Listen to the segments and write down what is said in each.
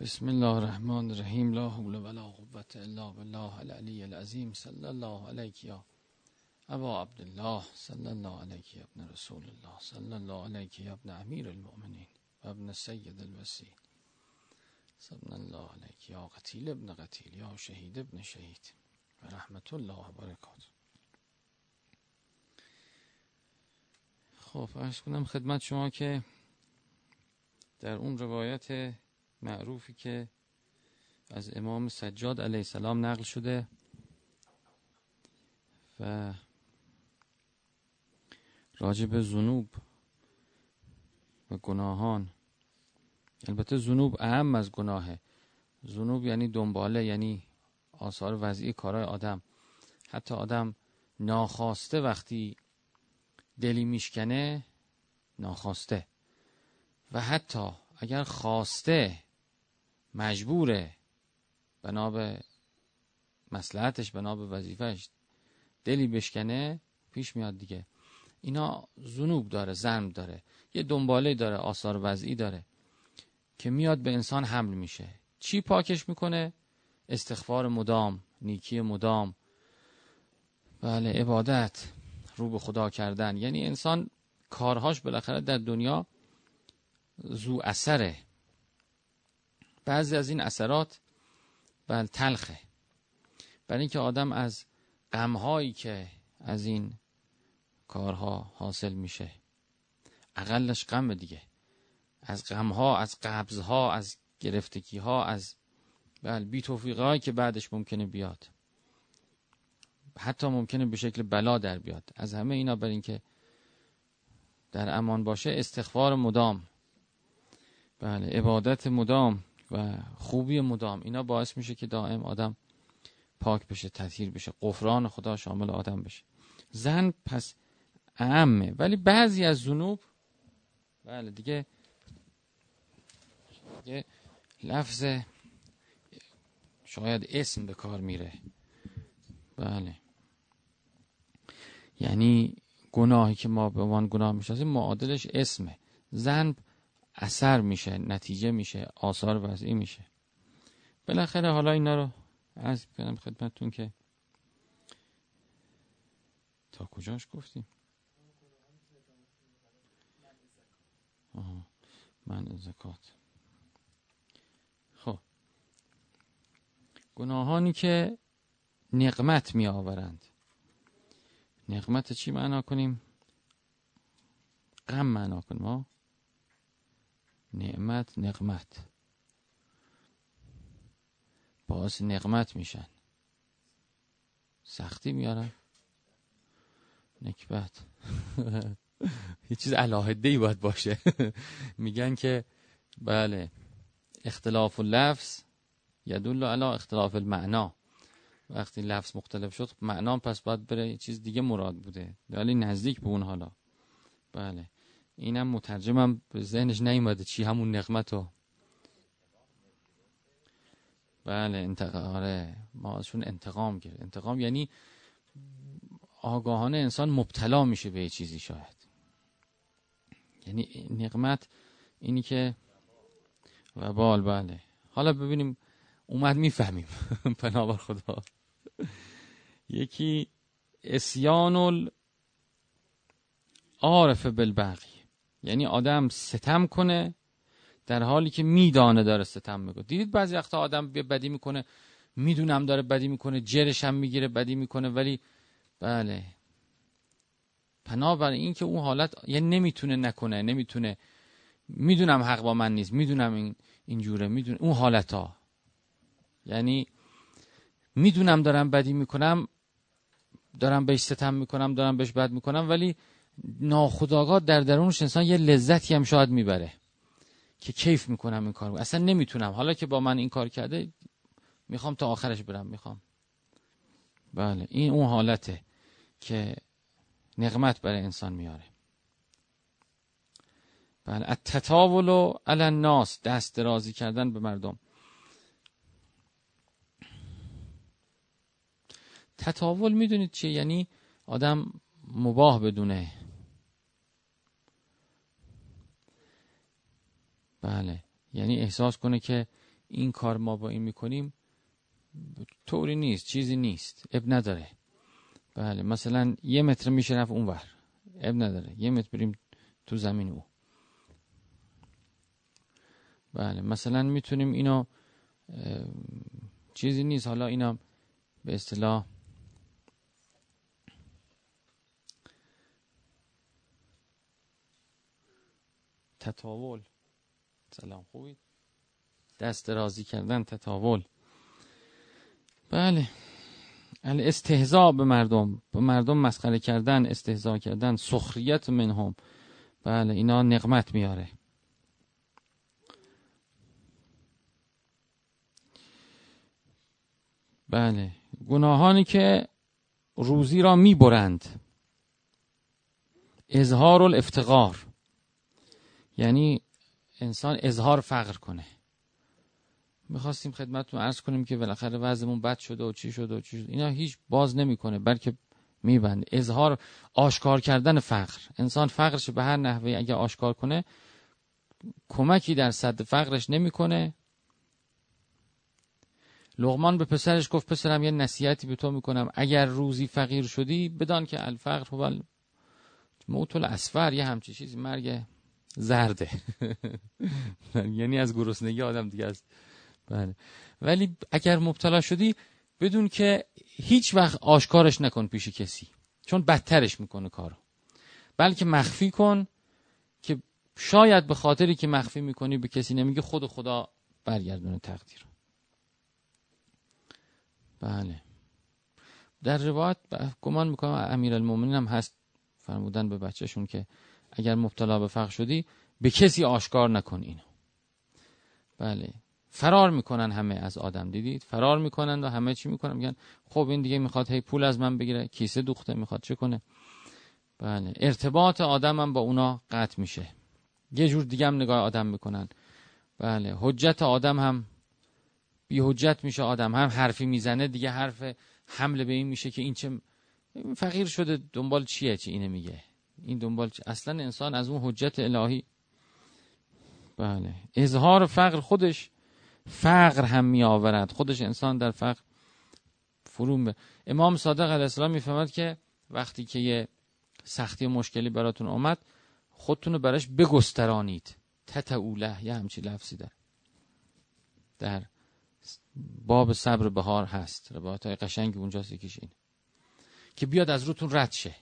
بسم الله الرحمن الرحیم لا حول ولا قوة الا بالله العلی العظیم صلی الله علیک یا ابا عبدالله صلی الله علیک یا ابن رسول الله صلی الله علیک یا ابن امیر المؤمنین و ابن سید الوسیل صلی الله علیک یا قتیل ابن قتیل یا شهید ابن شهید و رحمت الله و برکات خب ارز کنم خدمت شما که در اون روایت معروفی که از امام سجاد علیه السلام نقل شده و راجب زنوب و گناهان. البته زنوب اهم از گناهه. زنوب یعنی دنباله یعنی آثار وضعی کارهای آدم. حتی آدم ناخواسته وقتی دلی میشکنه ناخواسته. و حتی اگر خواسته مجبوره. بنا به مسلحتش بنا به وظیفهش دلی بشکنه پیش میاد دیگه. اینا زنوب داره زرم داره. یه دنباله داره آثار وضعی داره. که میاد به انسان حمل میشه. چی پاکش می‌کنه؟ استغفار مدام نیکی مدام. بله عبادت. رو به خدا کردن. یعنی انسان کارهاش بالاخره در دنیا زو اثره. بعضی از این اثرات بل تلخه. برای اینکه آدم از غمهایی که از این کارها حاصل میشه اقلش غم دیگه. از غمها از قبضها از گرفتگی ها از بل بی هایی که بعدش ممکنه بیاد. حتی ممکنه به شکل بلا در بیاد. از همه اینا بر اینکه در امان باشه استغفار مدام. بله عبادت مدام. و خوبی مدام. اینا باعث میشه که دائم آدم پاک بشه تطهیر بشه قفران خدا شامل آدم بشه. زن پس اهمه ولی بعضی از ذنوب بله دیگه دیگه لفظ شاید اسم به کار میره. بله. یعنی گناهی که ما به عنوان گناه می‌شناسیم معادلش اسمه. زن اثر میشه نتیجه میشه آثار وضعی میشه. بالاخره حالا اینا رو عرض کنم خدمتتون که تا کجاش گفتیم؟ من زکات. خب. گناهانی که نقمت می آورند نقمت چی معنا کنیم؟ غم معنا کنیم نعمت نقمت. باعث نقمت میشن. سختی میارن. نکبت. یه چیز علاهده ای باید باشه. میگن که بله اختلاف لفظ یدل علی اختلاف المعنا. وقتی لفظ مختلف شد معنا پس باید بره یه چیز دیگه مراد بوده. ولی نزدیک به اون حالا. بله. اینم مترجمم به ذهنش نیومده چی همون نقمتو. بله انتقام آره ما ازشون انتقام گرفت انتقام یعنی آگاهانه انسان مبتلا میشه به چیزی شاید. یعنی نقمت اینی که و بال بله. حالا ببینیم اومد می‌فهمیم. پنابر خدا. یکی اسیان عارف بالبقی یعنی آدم ستم کنه در حالی که میدانه داره ستم می‌کنه. دیدید بعضی وقتا آدم بدی می‌کنه می‌دونم داره بدی می‌کنه جرش هم می‌گیره بدی می‌کنه ولی بله. پناه بر این که اون حالت یعنی نمی‌تونه نکنه نمی‌تونه. می‌دونم حق با من نیست می‌دونم این اینجوره می‌دونم اون حالت ها یعنی می‌دونم دارم بدی می‌کنم دارم بهش ستم می‌کنم دارم بهش بد می‌کنم ولی ناخداگاه در درونش انسان یه لذتی هم شاید می‌بره که کیف می‌کنم این کار اصلا نمی‌تونم. حالا که با من این کار کرده می‌خوام تا آخرش برم. می‌خوام. بله این اون حالته که نقمت برای انسان میاره. بله التطاول و الناس دست درازی کردن به مردم. تطاول می‌دونید چیه؟ یعنی آدم مباه بدونه. بله. یعنی احساس کنه که این کار ما با این می‌کنیم طوری نیست چیزی نیست. اب نداره. بله. مثلا یه متر میشه رفت اونور. اب نداره. یه متر بریم تو زمین او. بله. مثلا می‌تونیم اینو چیزی نیست. حالا اینا به اصطلاح تطاول. سلام خوبید دست رازی کردن تطاول. بله. استهزا به مردم به مردم مسخره کردن استهزا کردن سخریت منهم. بله اینا نقمت میاره. بله. گناهانی که روزی را می‌برند. اظهار الافتقار یعنی انسان اظهار فقر کنه. می‌خواستیم خدمتتون عرض کنیم که بالاخره وضعمون بد شده و چی شده و چی شده. اینا هیچ باز نمی‌کنه بلکه میبنده. اظهار آشکار کردن فقر. انسان فقرش به هر نحوه اگه آشکار کنه کمکی در صد فقرش نمی‌کنه. لغمان به پسرش گفت پسرم یه نصیحتی به تو می‌کنم. اگر روزی فقیر شدی بدان که الفقر هو موت الاسفر یه همچی چیزی مرگ زرده. یعنی از گرسنگی آدم دیگه است بله. ولی اگر مبتلا شدی بدون که هیچ وقت آشکارش نکن پیش کسی. چون بدترش می‌کنه کارو. بلکه مخفی کن که شاید به خاطری که مخفی می‌کنی به کسی نمیگه خود خدا برگردونه تقدیر. بله. در روایت گمان می‌کنم امیر المومنین هم هست فرمودن به بچهشون که اگر مبتلا به فقر شدی به کسی آشکار نکن اینو. بله. فرار می‌کنن همه از آدم دیدید؟ فرار می‌کنن و همه چی می‌کنن. میگن خب این دیگه می‌خواد هی پول از من بگیره کیسه دوخته می‌خواد چه کنه؟ بله. ارتباط آدم هم با اونا قطع میشه. یه جور دیگه هم نگاه آدم می‌کنن. بله. حجت آدم هم بی حجت میشه آدم. هم حرفی می‌زنه دیگه حرف حمله به این میشه که این چه فقیر شده دنبال چیه؟ چی اینه میگه؟ این دنبال چی؟ اصلا انسان از اون حجت الهی. بله. اظهار فقر خودش فقر هم می آورد خودش انسان در فقر فرو به امام صادق علیه السلام می‌فهمد که وقتی که یه سختی و مشکلی براتون آمد خودتون رو براش بگسترانید. تتعوله یه همچی لفظی در در باب صبر بهار هست. روایت های قشنگ اونجاست یکیش این. که بیاد از روتون رد شه.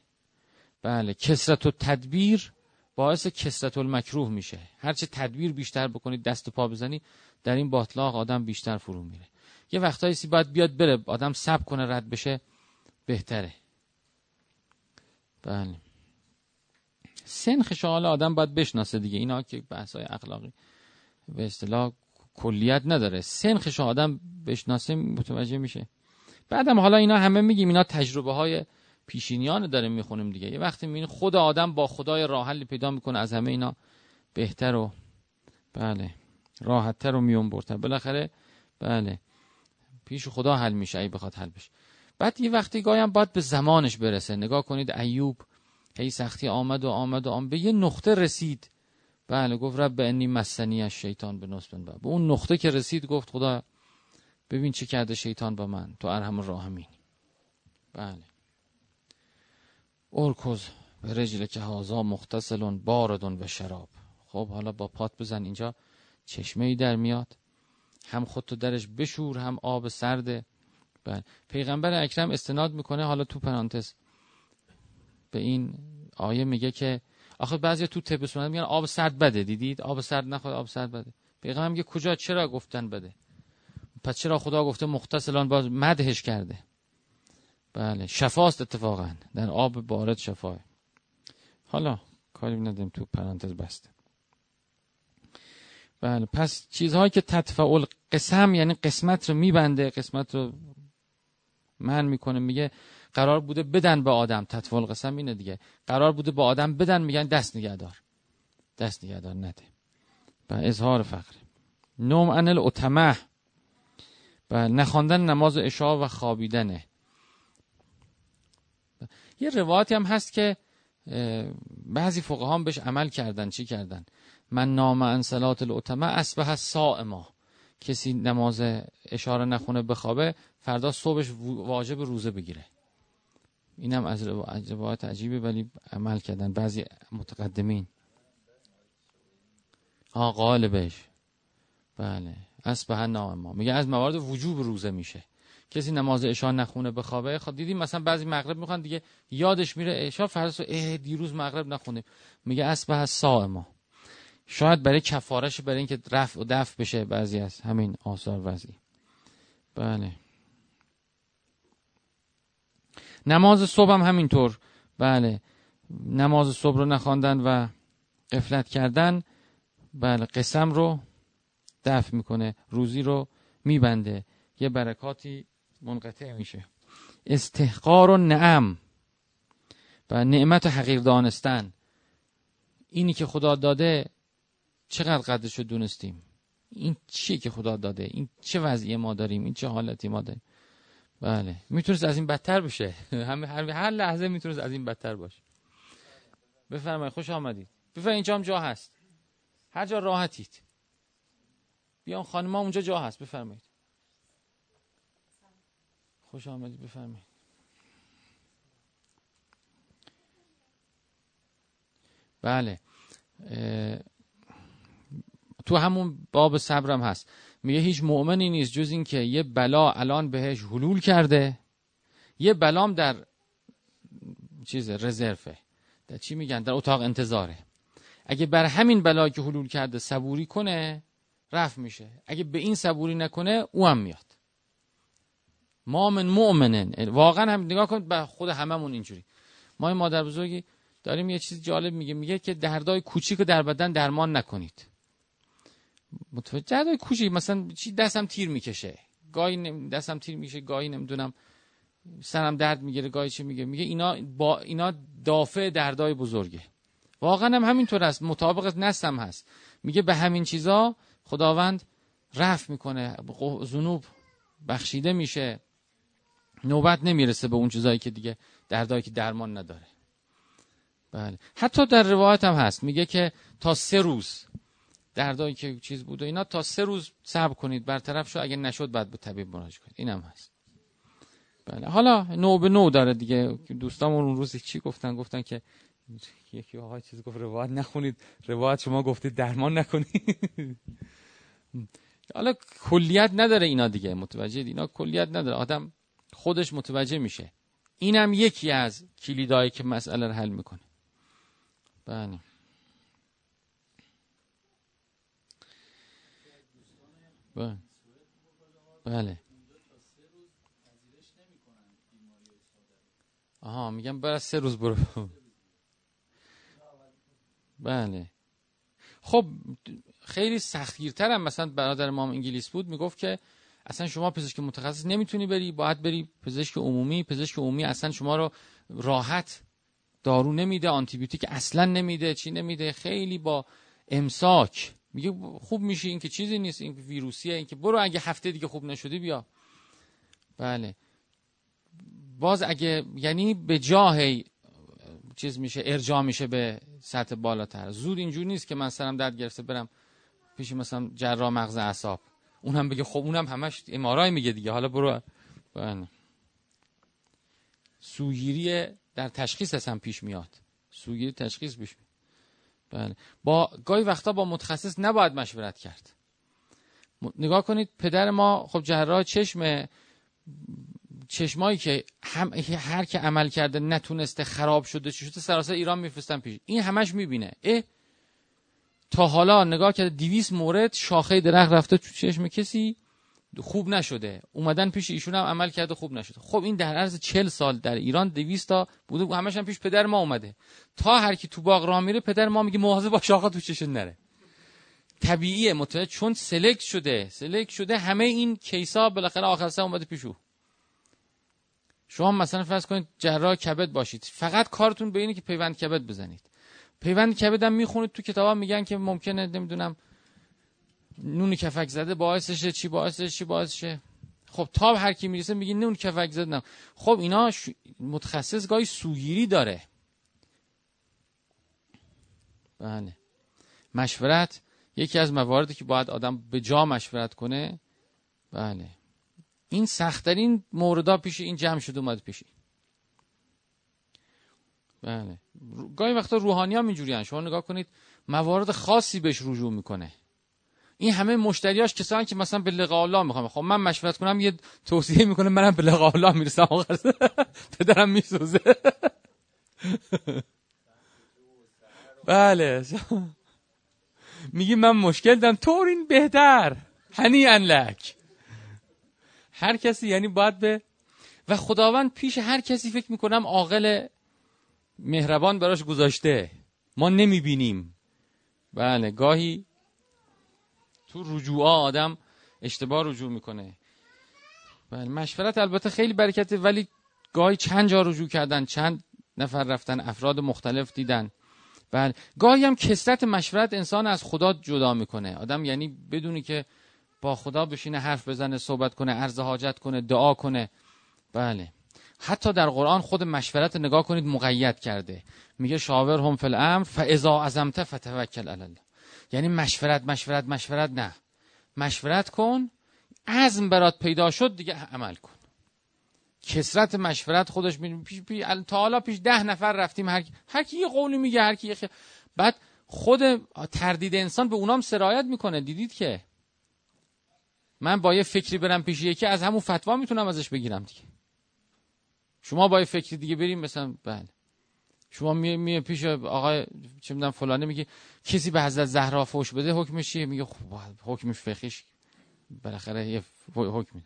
بله کسرت و تدبیر باعث کسرت المکروه میشه. هرچه تدبیر بیشتر بکنید دست و پا بزنی در این باطلاق آدم بیشتر فرو میره. یه وقتایی سی باید بیاد بره آدم سب کنه رد بشه بهتره. بله. سنخش حالا آدم باید بشناسه دیگه. اینا که بحث های اخلاقی به اصطلاح کلیت نداره. سنخش آدم بشناسه متوجه میشه. بعدم حالا اینا همه میگیم اینا تجربه های پیشینیان داریم می‌خونیم دیگه. یه وقتی می‌بینی خود آدم با خدای راه پیدا می‌کنه از همه اینا بهتر و بله. راحتتر و میون برتر بالاخره بله. پیش خدا حل میشه ای بخواد حل بشه. بعد یه وقتی گایم باید به زمانش برسه. نگاه کنید ایوب. هی سختی آمد و آمد و آمد. به یه نقطه رسید. بله گفت رب انی مسنی از شیطان به نصبن به اون نقطه که رسید گفت خدا ببین چه کرده شیطان با من. تو ارحم راهمین بله. ارکز به رجل که هازا مختصلون باردون و شراب. خب حالا با پات بزن اینجا چشمه ای در میاد. هم خودتو درش بشور هم آب سرده. بله. پیغمبر اکرم استناد می‌کنه حالا تو پرانتز به این آیه میگه که آخه بعضی تو طب سنت میگن آب سرد بده دیدید؟ آب سرد نخواد آب سرد بده. پیغمبر میگه کجا؟ چرا گفتن بده؟ پس چرا خدا گفته مختصلان باز مدهش کرده؟ بله شفاست اتفاقا. در آب بارد شفاه حالا کاری نداریم تو پرانتز بسته بله پس چیزهایی که تطفعل قسم یعنی قسمت رو میبنده قسمت رو من می‌کنه میگه قرار بوده بدن به آدم. تطفعل قسم اینه دیگه. قرار بوده به آدم بدن میگن دست نگهدار. دست نگهدار نده. و اظهار فقر. نوم انل اتمه. و نخواندن نماز اشا و خوابیدنه. یه روایتی هم هست که بعضی فقهان بهش عمل کردن. چی کردن؟ من نام ان صلات الاتمه اسبه ما کسی نماز اشاره نخونه بخوابه فردا صبحش واجب روزه بگیره. اینم از روایت عجیبه ولی عمل کردن. بعضی متقدمین. آه قالبش بله. اصبح نام ما میگه از موارد وجوب روزه میشه. کسی نماز عشا نخونه بخوابه. خب دیدیم مثلا بعضی مغرب می‌خوان دیگه یادش میره عشا فرض دیروز مغرب نخونه میگه اصبح ما. شاید برای کفارش برای اینکه رفع و دفع بشه بعضی از همین آثار وضعی. بله. نماز صبح هم همینطور. بله. نماز صبح رو نخواندن و قفلت کردن. بله قسم رو دفع می‌کنه روزی رو میبنده. یه برکاتی منقطع میشه. استحقار و نعم و نعمت و حقیر دانستن. اینی که خدا داده چقدر قدرش رو دونستیم؟ این چیه که خدا داده؟ این چه وضعی ما داریم؟ این چه حالتی ما داریم؟ بله. می‌تونست از این بدتر بشه. همه هر, هر لحظه می‌تونست از این بدتر باشه. بفرمایید خوش آمدید. بفرمایید اینجا هم جا هست. هر جا راحتید. بیان خانم اونجا جا هست. بفرمایید. خوش آمدید بفرمایید. بله تو همون باب صبرم هست. میگه هیچ مؤمنی نیست جز اینکه یه بلا الان بهش حلول کرده. یه بلام در چیز رزرفه. در چی میگن؟ در اتاق انتظاره. اگه بر همین بلا که حلول کرده صبوری کنه رفت میشه. اگه به این صبوری نکنه او هم میاد. ما من مؤمنن واقعا هم نگاه کن به خود هممون اینجوری. ما این مادر بزرگی داریم یه چیز جالب میگه. میگه که دردای کوچیک در بدن درمان نکنید. متوجه؟ دردای کوچیک مثلا چی؟ دستم تیر می‌کشه. گاهی دستم تیر میشه گاهی نمی‌دونم. سرم درد می‌گیره گاهی چی میگه؟ میگه اینا با اینا دافع دردای بزرگه. واقعا هم همینطور است. مطابق نستم هست. میگه به همین چیزا خداوند رفت می‌کنه. زنوب بخشیده میشه. نوبت نمی‌رسه به اون چیزایی که دیگه دردایی که درمان نداره. بله. حتی در روایت هم هست. میگه که تا سه روز دردایی که چیز بود و اینا تا سه روز صبر کنید برطرف شو. اگه نشد بعد به طبیب مراجعه کنید. اینم هست. بله. حالا نو به نو داره دیگه. دوستامون اون روز چی گفتن؟ گفتن که یکی آقای چیز گفت روایت نخونید. روایت شما گفتید درمان نکنید. حالا کلیت نداره اینا دیگه. متوجه اینا کلیت نداره. آدم خودش متوجه میشه. اینم یکی از کلیدایی که مسئله رو حل می‌کنه. بله. بله. بله. آها میگم برای سه روز برو. بله. خب خیلی سختگیرتر هم مثلا برادر ما انگلیس بود می‌گفت که اصلا شما پزشک متخصص نمی‌تونی بری باید بری پزشک عمومی. پزشک عمومی اصلا شما رو راحت دارو نمیده آنتیبیوتیک اصلا نمیده چی نمیده خیلی با امساک. میگه خوب میشه این که چیزی نیست این ویروسیه این که برو اگه هفته دیگه خوب نشدی بیا. بله. باز اگه یعنی به جاهی چیز میشه ارجاع میشه به سطح بالاتر. زود اینجور نیست که من سرم درد گرفته برم پیش مثلا جراح مغز اعصاب. اونم بگه خب اونم همش امارای میگه دیگه. حالا برو. بله. سوگیری در تشخیص هم پیش میاد. سوگیری تشخیص پیش میاد. بله. با گاهی وقتا با متخصص نباید مشورت کرد. نگاه کنید پدر ما خب جراح چشم چشمایی که هم هر که عمل کرده نتونسته خراب شده چه شده سراسر ایران میفرستن پیش. این همش می‌بینه. اه تا حالا نگاه کرده دیویس مورد شاخه درخت رفته تو چشم کسی خوب نشده. اومدن پیش ایشون هم عمل کرده خوب نشده. خب این در عرض چل سال در ایران 200 تا بوده همش هم پیش پدر ما اومده. تا هر کی تو باغ راه میره پدر ما میگه مواظب با شاخه تو چشم نره. طبیعیه متوجه چون سلکت شده. سلکت شده همه این کیسا بالاخره آخر سر اومده پیشو شما مثلا فرض کنید جراح کبد باشید. فقط کارتون به اینه که پیوند کبد بزنید. پیوند کبد هم می‌خونید تو کتابا میگن که ممکنه نمی‌دونم نون کفک زده باعثشه چی باعثشه چی باعثشه. خب تا هر کی می‌رسه میگه نون کفک زده خب اینا. متخصص گاهی سوگیری داره. بله. مشورت یکی از مواردی که باید آدم به جا مشورت کنه. بله. این سختترین موردا پیش این جمع شده اومد پیشی بله. گاهی وقتا روحانی هم اینجوری شما نگاه کنید موارد خاصی بهش رجوع می‌کنه. این همه مشتریاش کسانی که مثلا به لقاء الله می‌خوام خب من مشورت کنم یه توصیه می‌کنه منم به لقاء الله می‌رسم. پدرم میسوزه. بله. میگی من مشکل دارم. طورین بهتر. هنی انلک. هر کسی یعنی باید به و خداوند پیش هر کسی فکر می‌کنم عاقل مهربان براش گذاشته. ما نمی‌بینیم. بله گاهی تو رجوع آدم اشتباه رجوع می‌کنه. بله مشورت البته خیلی برکته ولی گاهی چند جا رجوع کردن چند نفر رفتن افراد مختلف دیدن. بله گاهی هم کسرت مشورت انسان از خدا جدا می‌کنه. آدم یعنی بدونی که با خدا بشینه حرف بزنه صحبت کنه عرض حاجت کنه دعا کنه. بله. حتی در قرآن خود مشورت نگاه کنید مقید کرده. میگه شاور هم فی الامر فاذا عزمت فتوکل علی الله. یعنی مشورت مشورت مشورت نه. مشورت کن عزم برات پیدا شد دیگه عمل کن. کسرت مشورت خودش می پیش پی... تا حالا پیش ده نفر رفتیم هر هر کی یه قولی میگه هر کی خ... بعد خود تردید انسان به اونام سرایت می‌کنه. دیدید که؟ من با یه فکری برم پیش یکی از همون فتوا می‌تونم ازش بگیرم دیگه. شما با یه فکری دیگه بریم مثلا بله. شما می, می پیش آقای چه می‌دونم فلانه میگه کسی به حضرت زهرا فوش بده حکمش چیه؟ میگه خب حکم فقهش. بالاخره یه حکم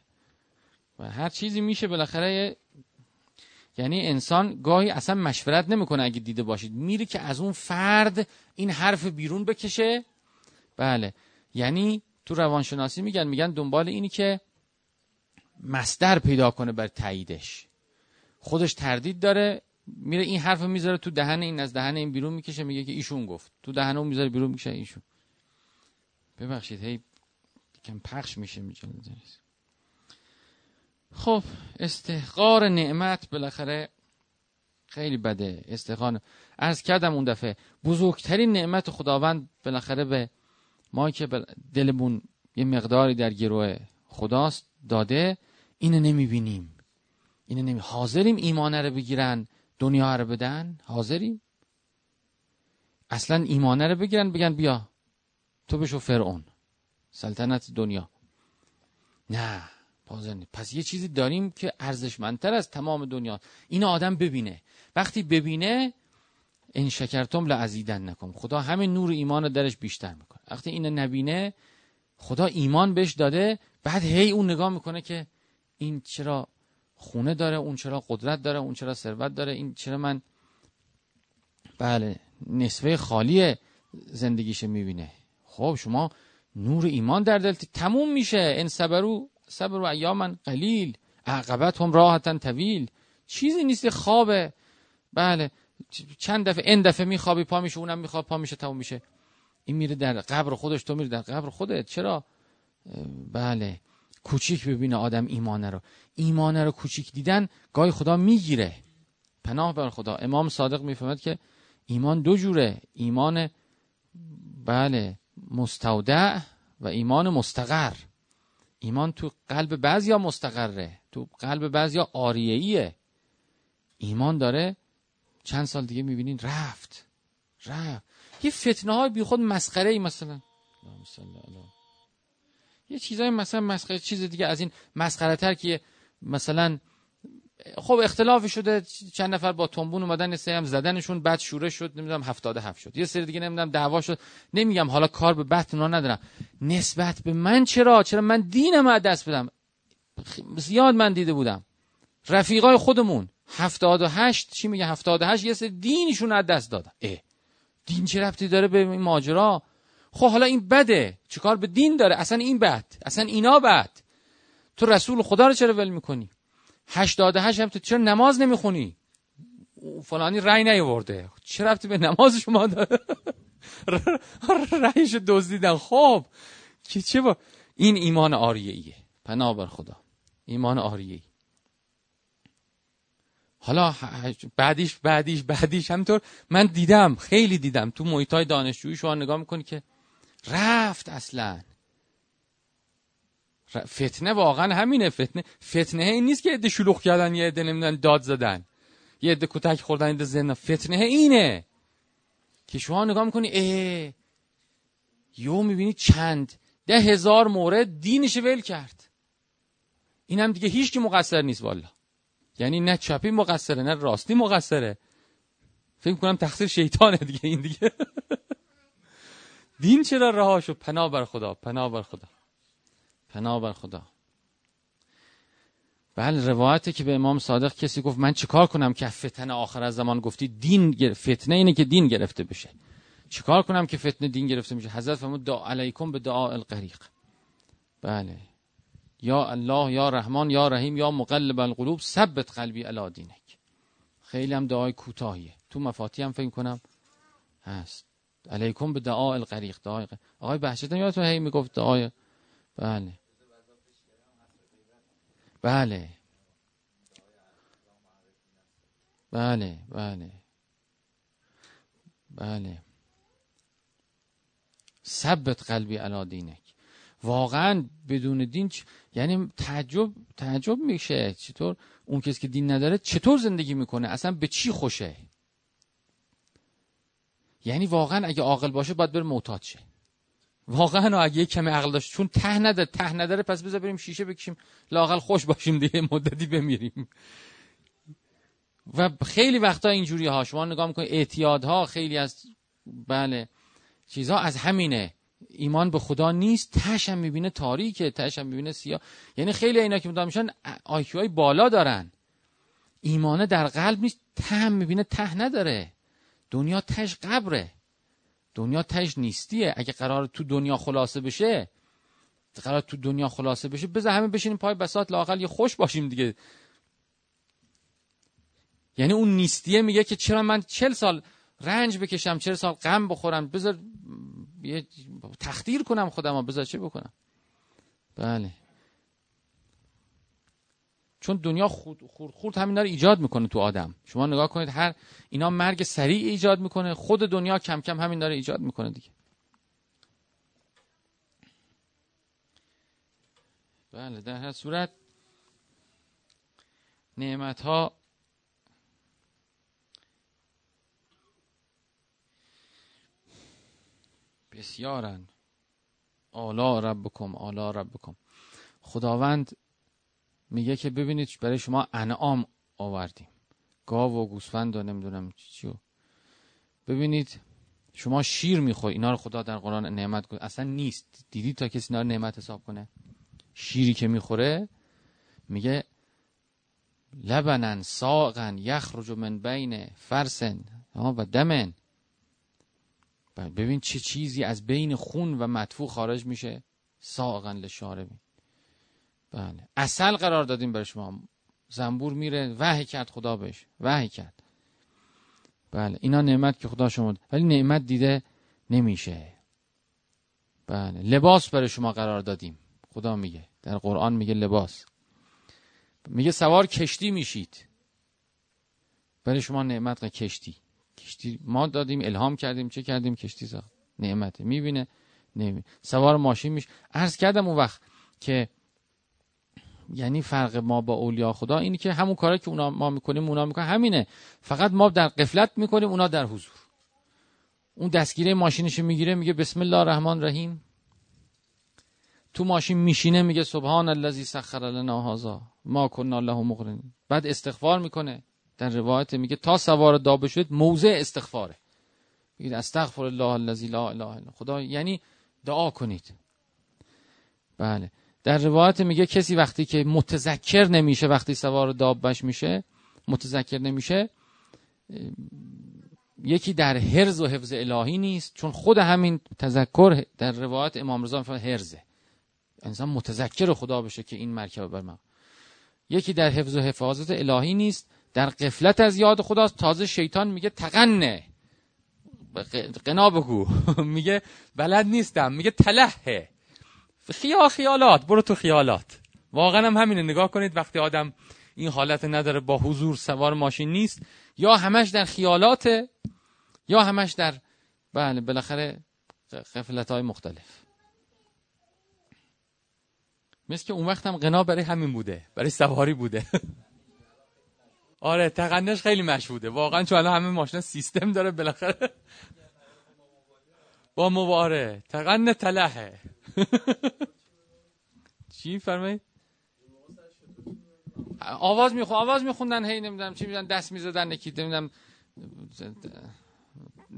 و هر چیزی میشه بالاخره یعنی انسان گاهی اصلا مشورت نمی‌کنه اگه دیده باشید. میره که از اون فرد این حرف بیرون بکشه. بله. یعنی تو روانشناسی میگن میگن دنبال اینی که مصدر پیدا کنه بر تاییدش. خودش تردید داره میره این حرف می‌ذاره تو دهن این از دهن این بیرون می‌کشه میگه که ایشون گفت. تو دهن اون می‌ذاره بیرون می‌کشه ایشون. ببخشید هی کم پخش میشه میشه. خب استحقار نعمت بالاخره خیلی بده. استحقار از کردم اون دفعه بزرگترین نعمت خداوند بالاخره به ما که دلمون یه مقداری در گروه خداست داده اینو نمی‌بینیم. اینو نمی حاضریم ایمانه رو بگیرن دنیا رو بدن؟ حاضریم. اصلا ایمانه رو بگیرن بگن بیا تو بشو فرعون. سلطنت دنیا. نه پس یه چیزی داریم که ارزشمندتر از تمام دنیا. این آدم ببینه. وقتی ببینه این شکرتم لعزیدن نکن. خدا همین نور ایمان درش بیشتر می‌کنه. وقتی اینو نبینه خدا ایمان بهش داده بعد هی اون نگاه می‌کنه که این چرا خونه داره اون چرا قدرت داره اون چرا ثروت داره این چرا من بله نصفه خالی زندگیش می‌بینه. خب شما نور ایمان در دلت تموم میشه. این صبرو صبر و ایامن قلیل. عقبت هم راحتن طویل. چیزی نیست خوابه. بله چند دفعه این دفعه میخوابی پا میشه اونم میخواب پا میشه تموم میشه. این میره در قبر خودش تو میره در قبر خودت. چرا؟ بله. کوچیک ببینه آدم ایمانه رو. ایمانه رو کوچیک دیدن گاهی خدا می‌گیره. پناه بر خدا. امام صادق می‌فهمد که ایمان دو جوره. ایمان بله مستودع و ایمان مستقر. ایمان تو قلب بعضیا مستقره تو قلب بعضیا آریهیه ایمان داره چند سال دیگه می‌بینین رفت. رفت. یه فتنه های بی خود مسخره ای مثلا یه چیزای مثلا مسخره چیز دیگه از این مسخره تر که مثلا خب اختلاف شده چند نفر با تنبون اومدن سه هم زدنشون بعد شوره شد نمی‌دونم 77 شد. یه سری دیگه نمی‌دونم دعوا شد. نمیگم حالا کار به بحث اونا ندارم. نسبت به من چرا؟ چرا من دینم از دست بدم؟ زیاد من دیده بودم. رفیقای خودمون. 78 چی میگه 78 یه سری دینشون از دست دادن. اه. دین چه ربطی داره به این ماجرا؟ خب حالا این بده. چیکار به دین داره؟ اصلا این بد. اصلا اینا بد. تو رسول خدا رو چرا ول می‌کنی؟ هشتاد هشت هم تو چرا نماز نمی‌خونی؟ فلانی رأی نیورده چه رفتی به نماز شما داره؟ رأیش دزدیدن. خب. که چه با این ایمان آریه ایه پناه بر خدا. ایمان آریه ای. حالا بعدیش بعدیش بعدیش همینطور من دیدم. خیلی دیدم. تو محیط های دانشجویی شما نگاه می‌کنی که رفت اصلا. فتنه واقعا همینه فتنه فتنه این نیست که عده شلوغ کردن یه عده نمیدن داد زدن یه عده کتک خوردن عده زندان. فتنه اینه که شما نگاه می‌کنی اه یو می‌بینی چند ده هزار مورد دینش ول کرد. این هم دیگه هیچ کی مقصر نیست والا یعنی نه چپی مقصره نه راستی مقصره. فکر کنم تقصیر شیطانه دیگه این دیگه. دین چرا رها شد پناه بر خدا پناه بر خدا. پناه بر خدا. بله روایته که به امام صادق کسی گفت من چیکار کنم که فتن آخر از زمان گفتی؟ دین فتنه اینه که دین گرفته بشه. چیکار کنم که فتنه دین گرفته میشه حضرت فرمود دعا علیکم به دعا القریق. بله. یا الله یا رحمان یا رحیم یا مقلب القلوب ثبت قلبی الا دینک. خیلی هم دعای کوتاهیه. تو مفاتی هم فکر کنم هست. علیکم به دعا القریق دعای آقای بهشتم یادتون هی می‌گفت دعای بله. بله. بله بله. بله. ثبت قلبی علا دینک. واقعا بدون دین چ... یعنی تعجب تعجب میشه. چطور؟ اون کسی که دین نداره چطور زندگی می‌کنه؟ اصلا به چی خوشه؟ یعنی واقعا اگه عاقل باشه باید بره معتاد شه. واقعا اگه یک کمی عقل داشت چون ته نداره ته نداره پس بذار بریم شیشه بکشیم لاقل خوش باشیم دیگه مدتی بمیریم. و خیلی وقتا اینجوری ها شما نگاه می‌کنید اعتیادها خیلی از بله چیزها از همینه. ایمان به خدا نیست تش هم می‌بینه تاریکه تش هم می‌بینه سیاه. یعنی خیلی اینا که مدام میشن های بالا دارن. ایمانه در قلب نیست ته هم می‌بینه ته نداره. دنیا تش قبره. دنیا تش نیستیه. اگه قرار تو دنیا خلاصه بشه قرار تو دنیا خلاصه بشه بذار همه بشینیم پای بساط لاقل یه خوش باشیم دیگه. یعنی اون نیستیه میگه که چرا من چل سال رنج بکشم چل سال غم بخورم بذار یه تخدیر کنم خودم بذار چه بکنم؟ بله. چون دنیا خود خورد خورد همین رو ایجاد می‌کنه تو آدم. شما نگاه کنید هر اینا مرگ سریع ایجاد می‌کنه خود دنیا کم کم همین داره ایجاد می‌کنه دیگه. بله در هر صورت نعمت ها بسیارن. آلا ربکم آلا ربکم. خداوند میگه که ببینید برای شما انعام آوردیم. گاو و گوسفند و نمی‌دونم چیو ببینید شما شیر می‌خوای اینا رو خدا در قرآن نعمت کنه اصلا نیست. دیدی تا کسی اینا رو نعمت حساب کنه؟ شیری که می‌خوره میگه لبنن ساقن یخرج من بین فرسن و دمن. ببین چه چیزی از بین خون و مدفوع خارج میشه. ساقن لشاربین. بله. اصل قرار دادیم برای شما. زنبور میره. وحی کرد خدا بهش. وحی کرد. بله. اینا نعمت که خدا شما ولی نعمت دیده نمیشه. بله. لباس برای شما قرار دادیم. خدا میگه. در قرآن میگه لباس. میگه سوار کشتی میشید. برای شما نعمت کشتی. کشتی ما دادیم الهام کردیم. چه کردیم؟ کشتی ساخت نعمته. می‌بینه. نمی سوار ماشین میشه. عرض کردم اون وقت که یعنی فرق ما با اولیا خدا اینی که همون کاری که اونا ما می‌کنیم اونا می‌کنن. همینه. فقط ما در قفلت می‌کنیم اونا در حضور. اون دستگیره ماشینش می‌گیره میگه بسم الله الرحمن الرحیم. تو ماشین میشینه میگه سبحان الذی سخر لنا هذا ما کنا له مقرنین. بعد استغفار می‌کنه. در روایت میگه تا سوار دابه شد موضع استغفاره. میگه استغفر الله الذی لا اله الا خدا یعنی دعا کنید. بله. در روایت میگه کسی وقتی که متذکر نمیشه وقتی سوار دابش میشه متذکر نمیشه یکی در هرز و حفظ الهی نیست چون خود همین تذکر در روایت امام رضا میفرماد هرزه انسان متذکر خدا بشه که این مرکبه بر من. یکی در حفظ و حفاظت الهی نیست در قفلت از یاد خداست. تازه شیطان میگه تقنه قنا بگو. میگه بلد نیستم. میگه تلهه. خیال خیالات برو تو خیالات. واقعا هم همینه. نگاه کنید وقتی آدم این حالت نداره با حضور سوار ماشین نیست یا همش در خیالاته یا همش در بله بالاخره قفلت های مختلف. مثل که اون وقت هم برای همین بوده برای سواری بوده. آره تقنش خیلی مشهوده واقعا چون همه ماشین سیستم داره بالاخره. با مواره تقن تلهه. چی فرمایید آواز میخون آواز میخوندن هی نمی‌دونم چی میدن دست می‌زدن نکید نمی‌دونم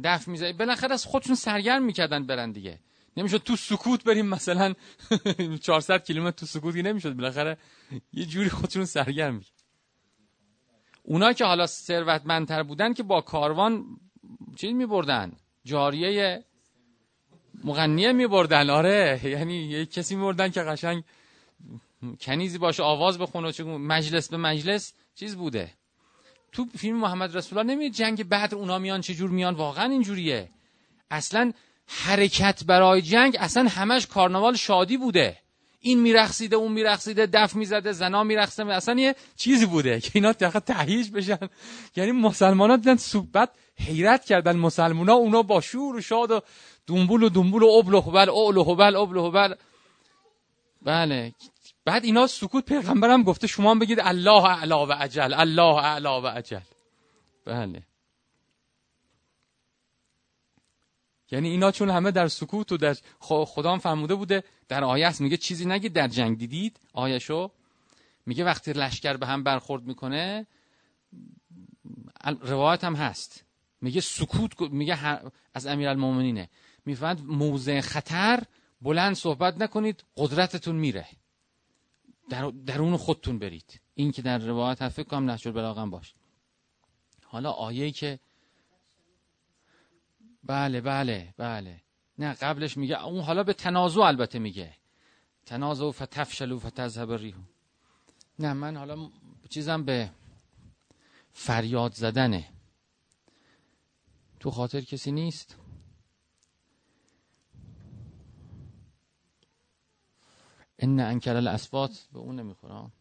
دف می‌زد. بالاخره از خودشون سرگرم می‌کردن برن دیگه. نمی‌شد تو سکوت بریم مثلا 400 کیلومتر تو سکوتی نمی‌شد. بالاخره یه جوری خودشون سرگرم می اونا که حالا ثروتمندتر بودن که با کاروان چیز میبردن؟ جاریه مغنیه میبردن آره. یعنی یه کسی میبردن که قشنگ کنیزی باشه آواز بخونه چون مجلس به مجلس چیز بوده. تو فیلم محمد رسول الله نمیاد جنگ بدر اونا میان چجور میان. واقعا اینجوریه. اصلا حرکت برای جنگ اصلا همش کارناوال شادی بوده. این میرقصیده اون میرقصیده دف می‌زده زنا میرقصیده اصلا یه چیزی بوده که اینا دقیقا تهییج بشن. یعنی مسلمان ها دیدن صحبت حیرت کردن مسلمان ها اونا با شور و شاد و دنبول و دنبول و ابل و حبل اول و حبل ابل و حبل بله. بعد اینا سکوت پیغمبرم گفته شما هم بگید الله اعلا و عجل الله اعلا و عجل بله. یعنی اینا چون همه در سکوت و در خدا هم فرموده بوده در آیه است میگه چیزی نگید در جنگ دیدید آیشو میگه وقتی لشکر به هم برخورد می‌کنه روایت هم هست. میگه سکوت میگه از امیرالمومنینه. می‌فهمد موضع خطر بلند صحبت نکنید قدرتتون میره. در درون خودتون برید. این که در روایت هست فکر کنم نهج البلاغه باش. حالا آیه‌ای که بله بله بله. نه قبلش میگه اون حالا به تنازع البته میگه. تنازع فتفشلوا فتذهب الريح. نه من حالا چیزم به فریاد زدنه. تو خاطر کسی نیست؟ ان انکر الاسوات به اون نمی‌خورم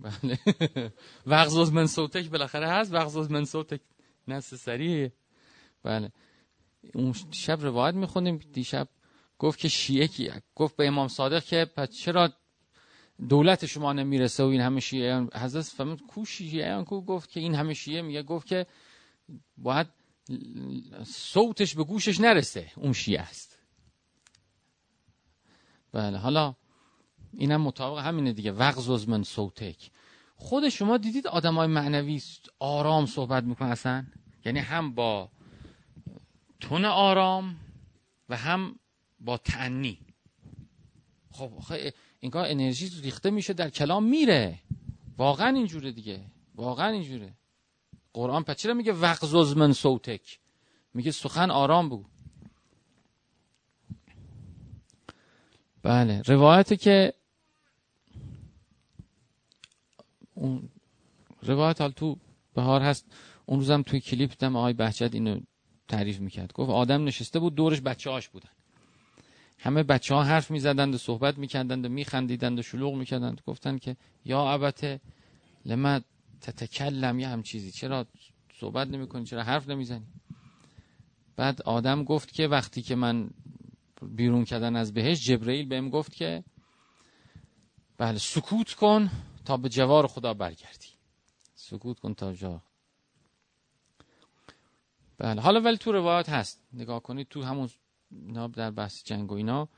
بله. وغزوز من صوتک بالاخره هست. وغزوز من صوتک سریع. بله. اون شب روایت می‌خونیم. دیشب گفت که شیعه کی گفت به امام صادق که پس چرا دولت شما نمی‌رسه و این همه شیعه حضرت فرمود کو شیعه کو گفت که این همه شیعه میگه. گفت که باید صوتش به گوشش نرسه. اون شیعه است. بله حالا اینم مطابق همینه دیگه. وغز من صوتک. خود شما دیدید آدمای معنوی آرام صحبت می‌کنن اصلا؟ یعنی هم با تون آرام و هم با تعنی خب اینگاه انرژی ریخته میشه در کلام میره. واقعا اینجوره دیگه. واقعا اینجوره. قرآن چرا میگه وقزوز من صوتک؟ میگه سخن آرام بگو بله. روایت که اون روایت حال تو بهار هست. اون روزم توی کلیپ دم آقای بهجت اینو تعریف می‌کرد. گفت آدم نشسته بود دورش بچه هاش بودن. همه بچه ها حرف می‌زدند و صحبت می‌کردند و میخندیدند و شلوغ می‌کردند. گفتن که یا عبته لما تتکلم یه هم چیزی. چرا صحبت نمی‌کنی؟ چرا حرف نمی‌زنی؟ بعد آدم گفت که وقتی که من بیرون کردن از بهش جبرئیل بهم گفت که بله سکوت کن تا به جوار خدا برگردی. سکوت کن تا جا. بله حالا ولی تو روایات هست. نگاه کنید تو همون در بحث جنگ و اینا.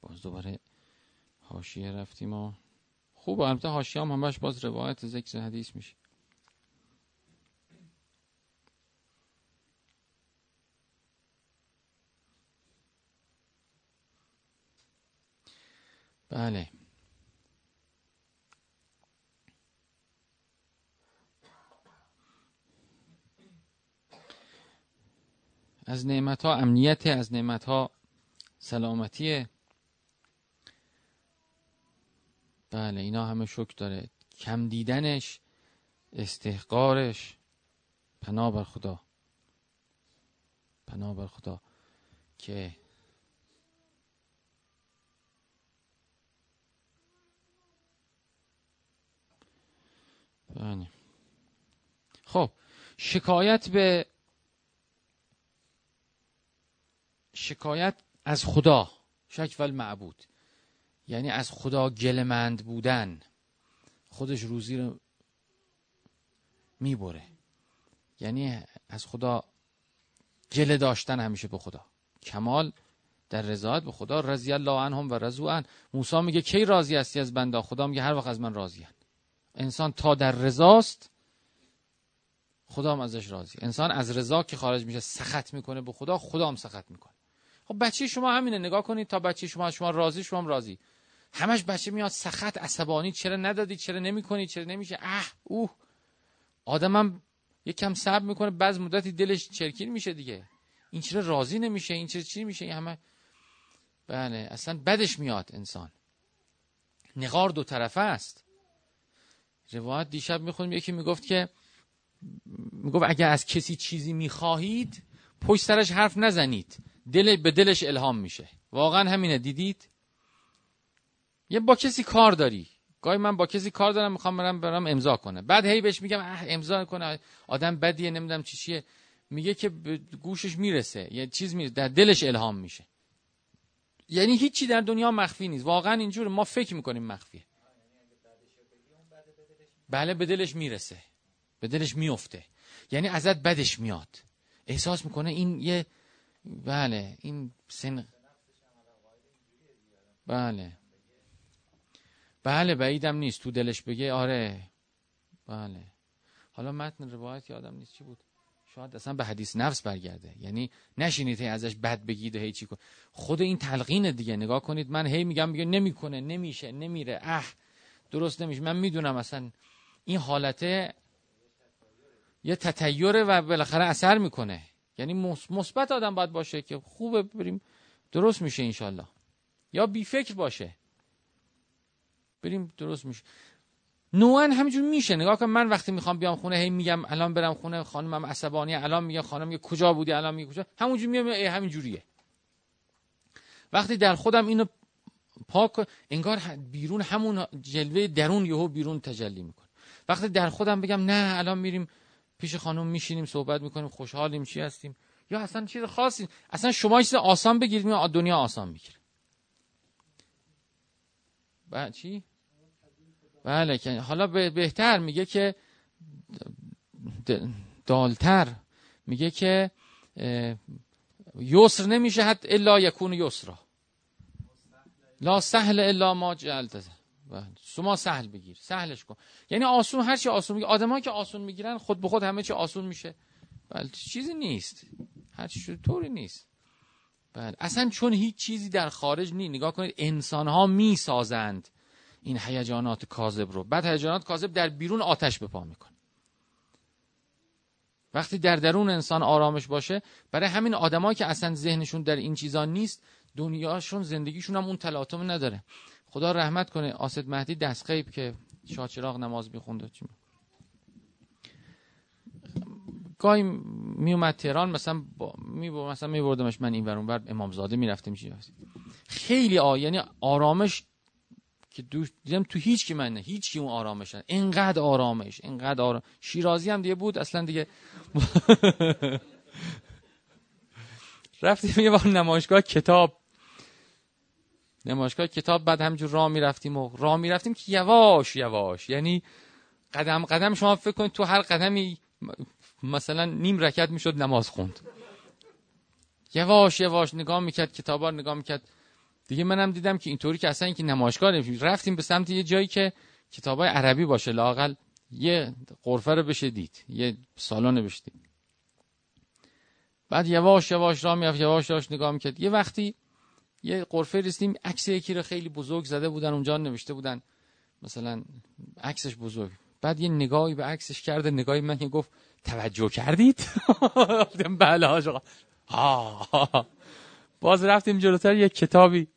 باز دوباره حاشیه رفتیم و خوب البته حاشیه هم همش باز روایت ذکر حدیث میشه. بله. از نعمت ها امنیت از نعمت ها سلامتیه بله اینا همه شک داره. کم دیدنش استحقارش. پناه بر خدا. پناه بر خدا. که بله. خب شکایت به شکایت از خدا شک ول معبود. یعنی از خدا گلمند بودن. خودش روزی رو می‌بره. یعنی از خدا گله داشتن همیشه به خدا. کمال در رضایت به خدا. رضی الله عنهم و رضو عن موسی میگه کی راضی هستی از بنده؟ خدا میگه هر وقت از من راضی انسان تا در رضاست خدا هم ازش راضی. انسان از رضا که خارج میشه سخت می‌کنه به خدا خدا هم سخت می‌کنه. خب بچه شما همینه نگاه کنید تا بچه شما شما راضی شما هم راضی. همش بچه میاد سخت عصبانی چرا ندادی چرا نمی‌کنی چرا نمیشه؟ اه اوه. آدمم یک کم صبر می‌کنه بعض مدتی دلش چرکین میشه دیگه. این چرا راضی نمیشه؟ این چرا چی میشه؟ این همه بله اصلا بدش میاد انسان. نقار دو طرفه است. روایت دیشب می‌خونیم یکی می‌گفت که می‌گفت اگر از کسی چیزی می‌خواهید پشت سرش حرف نزنید. دل به دلش الهام میشه. واقعا همینه دیدید؟ یه با کسی کار داری. گاهی من با کسی کار دارم می‌خوام برم برم امضا کنه. بعد هی بهش میگم اه امضا کنه آدم بدیه نمی‌دونم چی چیه. میگه که گوشش می‌رسه. یه چیز می‌رسه در دلش الهام میشه. یعنی هیچی در دنیا مخفی نیست. واقعا اینجور ما فکر می‌کنیم مخفیه. بله به دلش می‌رسه. به دلش میفته. یعنی ازت بدش میاد. احساس می‌کنه این یه بله این سن بله. بله بعیدم نیست. تو دلش بگه آره. بله. حالا متن روایت یادم نیست چی بود؟ شاید اصلا به حدیث نفس برگرده. یعنی نشینید هی ازش بد بگید هی چی کن خود این تلقین دیگه. نگاه کنید. من هی میگم میگه نمی‌کنه نمیشه نمیره. اه درست نمیشه. من می‌دونم اصلا این حالته یه تطیره و بالاخره اثر می‌کنه. یعنی مثبت آدم باید باشه که خوبه بریم درست میشه انشالله. یا بی فکر باشه. بریم درست میشه. نوعا همینجور میشه. نگاه کن من وقتی می‌خوام بیام خونه هی میگم الان برم خونه خانمم عصبانی الان میگه خانم میگه کجا بودی الان میگه کجا؟ همونجور میام همین جوریه وقتی در خودم اینو پاک انگار بیرون همون جلوه درون یهو بیرون تجلی می‌کنه وقتی در خودم بگم نه الان میریم پیش خانم میشینیم صحبت می‌کنیم خوشحالیم چی هستیم؟ یا اصلا چیز خاصی اصلا شما چیز آسان بگیرید دنیا آسان می‌گیره. بعد چی؟ بله حالا بهتر میگه که دالتر میگه که یسر نمیشه حد الا یکون یسرا. لا سهل الا ما جلت شما سهل بگیر سهلش کن. یعنی آسون هر چی آسون میگه آدمایی که آسون می‌گیرن خود به خود همه چی آسون میشه. بله چیزی نیست. هر چی طوری نیست. بله اصلا چون هیچ چیزی در خارج نی نگاه کنید انسان ها می‌سازند این هیجانات کاذب رو. بعد هیجانات کاذب در بیرون آتش به پا می‌کنه. وقتی در درون انسان آرامش باشه برای همین آدمایی که اصلا ذهنشون در این چیزا نیست دنیاشون زندگیشون هم اون تلاطم نداره. خدا رحمت کنه آسد مهدی دست غیب که شاچراغ نماز میخونده. گاهی میومد تهران مثلا با می مثلا میبردمش من این ورون بر امامزاده می‌رفتیم چی؟ خیلی آ یعنی آرامش که دو دیدم تو هیچ کی من نه هیچ کی اون آرامش اینقدر آرامش اینقدر آرام شیرازی هم دیگه بود اصلا دیگه رفتیم یه بار نمایشگاه کتاب نمایشگاه کتاب بعد همجور راه می‌رفتیم و راه می‌رفتیم که یواش یواش یعنی قدم قدم شما فکر کنید تو هر قدمی مثلا نیم رکت می‌شد نماز خوند. یواش یواش نگاه می‌کرد کتابا نگاه می‌کرد. دیگه منم دیدم که اینطوری که اصلا اینکه نمایشگاه رفتیم به سمت یه جایی که کتابای عربی باشه لاقل یه قرفه رو بشه دید یه سالن بشه دید. بعد یواش یواش راه می‌رفت یواش یواش نگاه می‌کرد. یه وقتی یه قرفه رسیدیم عکس یکی رو خیلی بزرگ زده بودن اونجا نوشته بودن. مثلا عکسش بزرگ. بعد یه نگاهی به عکسش کرده نگاهی من که گفت توجه کردید؟ بله آقا. باز رفتیم جلوتر یه کتابی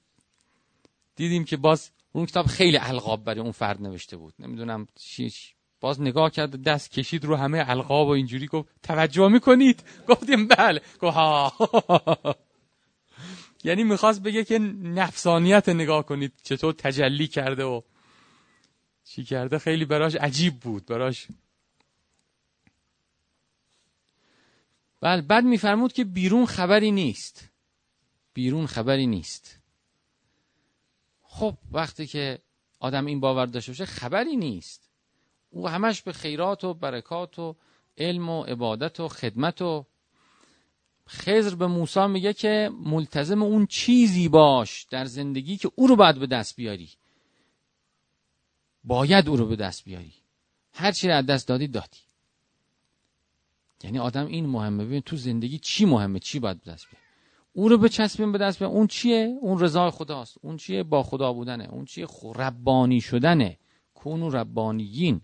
دیدیم که باز اون کتاب خیلی القاب برای اون فرد نوشته بود. نمی‌دونم چی باز نگاه کرد دست کشید رو همه القاب و اینجوری گفت توجه می‌کنید؟ گفتیم بله. گفت ها یعنی می‌خواست بگه که نفسانیت نگاه کنید چطور تجلی کرده و چی کرده. خیلی براش عجیب بود براش. بله بعد میفرمود که بیرون خبری نیست. بیرون خبری نیست. خب وقتی که آدم این باور داشته باشه خبری نیست. او همش به خیرات و برکات و علم و عبادت و خدمت و خزر به موسی میگه که ملتزم اون چیزی باش در زندگی که او رو باید به دست بیاری. باید او رو به دست بیاری. هر چی از دست دادی دادی. یعنی آدم این مهمه. ببین تو زندگی چی مهمه؟ چی باید به دست بیاری؟ او رو بچسبیم به دست بیاری. اون چیه؟ اون رضای خداست. اون چیه؟ با خدا بودنه. اون چیه؟ ربانی شدنه. کونو ربانیین.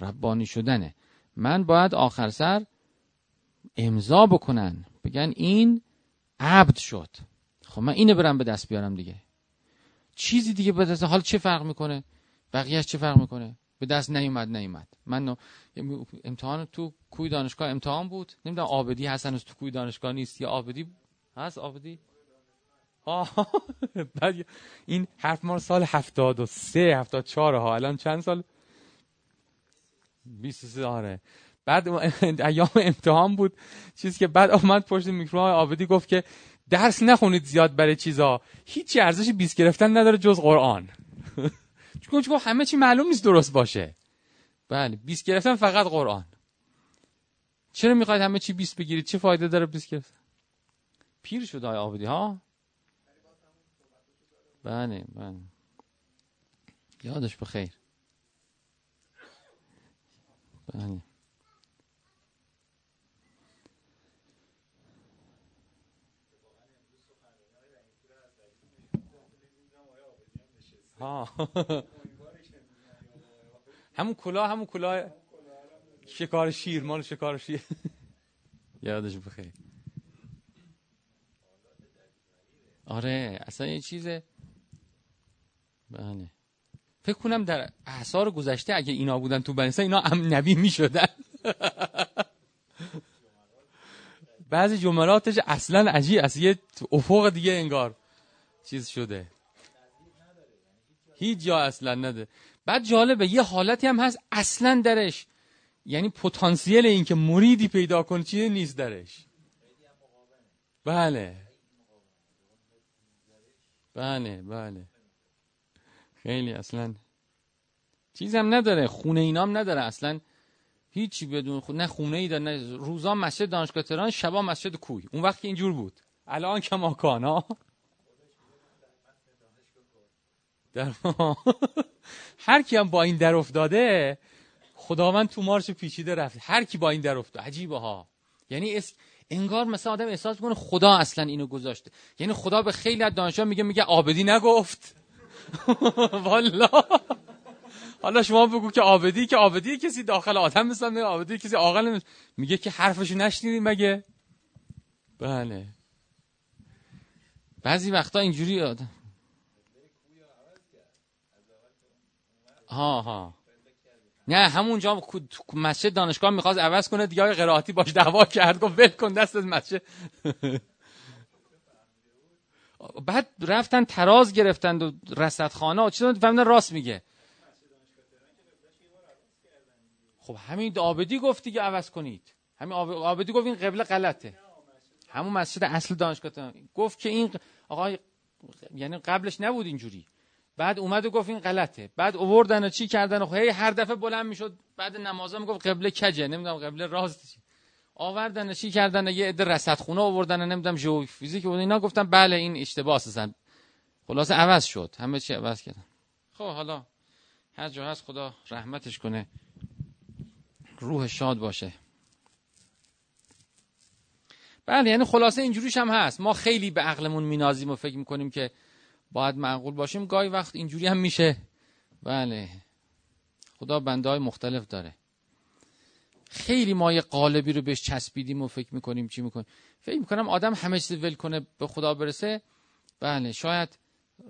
ربانی شدنه. من باید آخر سر امضا بکنن. بگن این عبد شد. خب من اینو برم به دست بیارم دیگه. چیزی دیگه به دست حال چه فرق می‌کنه؟ بقیهش چه فرق می‌کنه؟ به دست نیومد نیومد. من امتحان تو کوی دانشگاه امتحان بود. نمی‌دونم آبدی هستن تو کوی دانشگاه نیست. یا آبدی هست؟ آبدی؟ بعد این حرف ما سال هفتاد و سه هفتاد چهار ها. الان چند سال؟ 23 آره. بعد ایام امتحان بود. چیزی که بعد آمد پشت میکروفون آبدی گفت که درس نخونید زیاد برای چیزا. هیچی ارزش 20 گرفتن نداره جز قرآن. چون چون همه چی معلوم نیست درست باشه. بله 20 گرفتن فقط قرآن. چرا می‌خواید همه چی 20 بگیرید؟ چه فایده داره 20 گرفتن؟ پیر شد آقای آبدی ها؟ بله بله. یادش بخیر. بله. همون کلاه همون کلاه شکار شیر مال شکار شیر. یادش بخیر. آره اصلا یه چیزه بله. فکر کنم در احسار گذشته اگه اینا بودن تو بنیسا اینا هم نبی می شدن بعضی جملاتش اصلا عجیب از یه افق دیگه انگار چیز شده. هیچ جا اصلا نده. بعد جالبه یه حالتی هم هست اصلا درش. یعنی پتانسیل این که مریدی پیدا کن چیه نیست درش. بله. بله بله. خیلی اصلا چیزم نداره خونه اینام نداره اصلا. هیچی بدون خود نه خونه ای داره نه روزا مسجد دانشگاه تهران شبا مسجد کوی اون وقت که اینجور بود. الان که ها در هر کی هم با این در افتاده خداوند تو مارش پیچیده رفت هر کی با این در افتاده. عجیبه ها. یعنی اس... انگار مثلا آدم احساس می‌کنه خدا اصلا اینو گذاشته. یعنی خدا به خیلی از دانشجو میگه میگه آبدی نگفت. والا. حالا شما بگو که آبدی که آبدی کسی داخل آدم مثلا آبدی کسی عاقل میگه که حرفشو نشنیدین مگه؟ بله. بعضی وقتا اینجوری آدم ها ها. نه همونجا مسجد دانشگاه می‌خواست عوض کنه دیگه قرائتی باش دعوا کرد گفت ول کن دست از مسجد. بعد رفتن تراز گرفتند و رصدخانه چیزا فهمیدن راست میگه. خب همین آبدی گفت دیگه عوض کنید. همین آبدی گفت این قبله غلطه. همون مسجد اصل دانشگاه گفت که این آقای یعنی قبلش نبود اینجوری. بعد اومد و گفت این غلطه. بعد اووردن و چی کردن و خب هی هر دفعه بلند می‌شد بعد نمازا می‌گفت قبله کجه؟ نمی‌دونم قبله راست آوردن و چی کردن؟ یه عده رصدخونه آوردن نمی‌دونم ژئوفیزیک بود. اینا گفتن بله این اشتباه هستن خلاصه عوض شد. همه چی عوض کردن. خب حالا هر جا هست خدا رحمتش کنه. روح شاد باشه. بله یعنی خلاصه اینجوریش هم هست. ما خیلی به عقلمون مینازیم و فکر می‌کنیم که باید معقول باشیم. گاهی وقت اینجوری هم میشه. بله. خدا بنده های مختلف داره. خیلی ما یه قالبی رو بهش چسبیدیم و فکر می‌کنیم چی می‌کنیم. فکر می‌کنم آدم همه چیز ول کنه به خدا برسه. بله شاید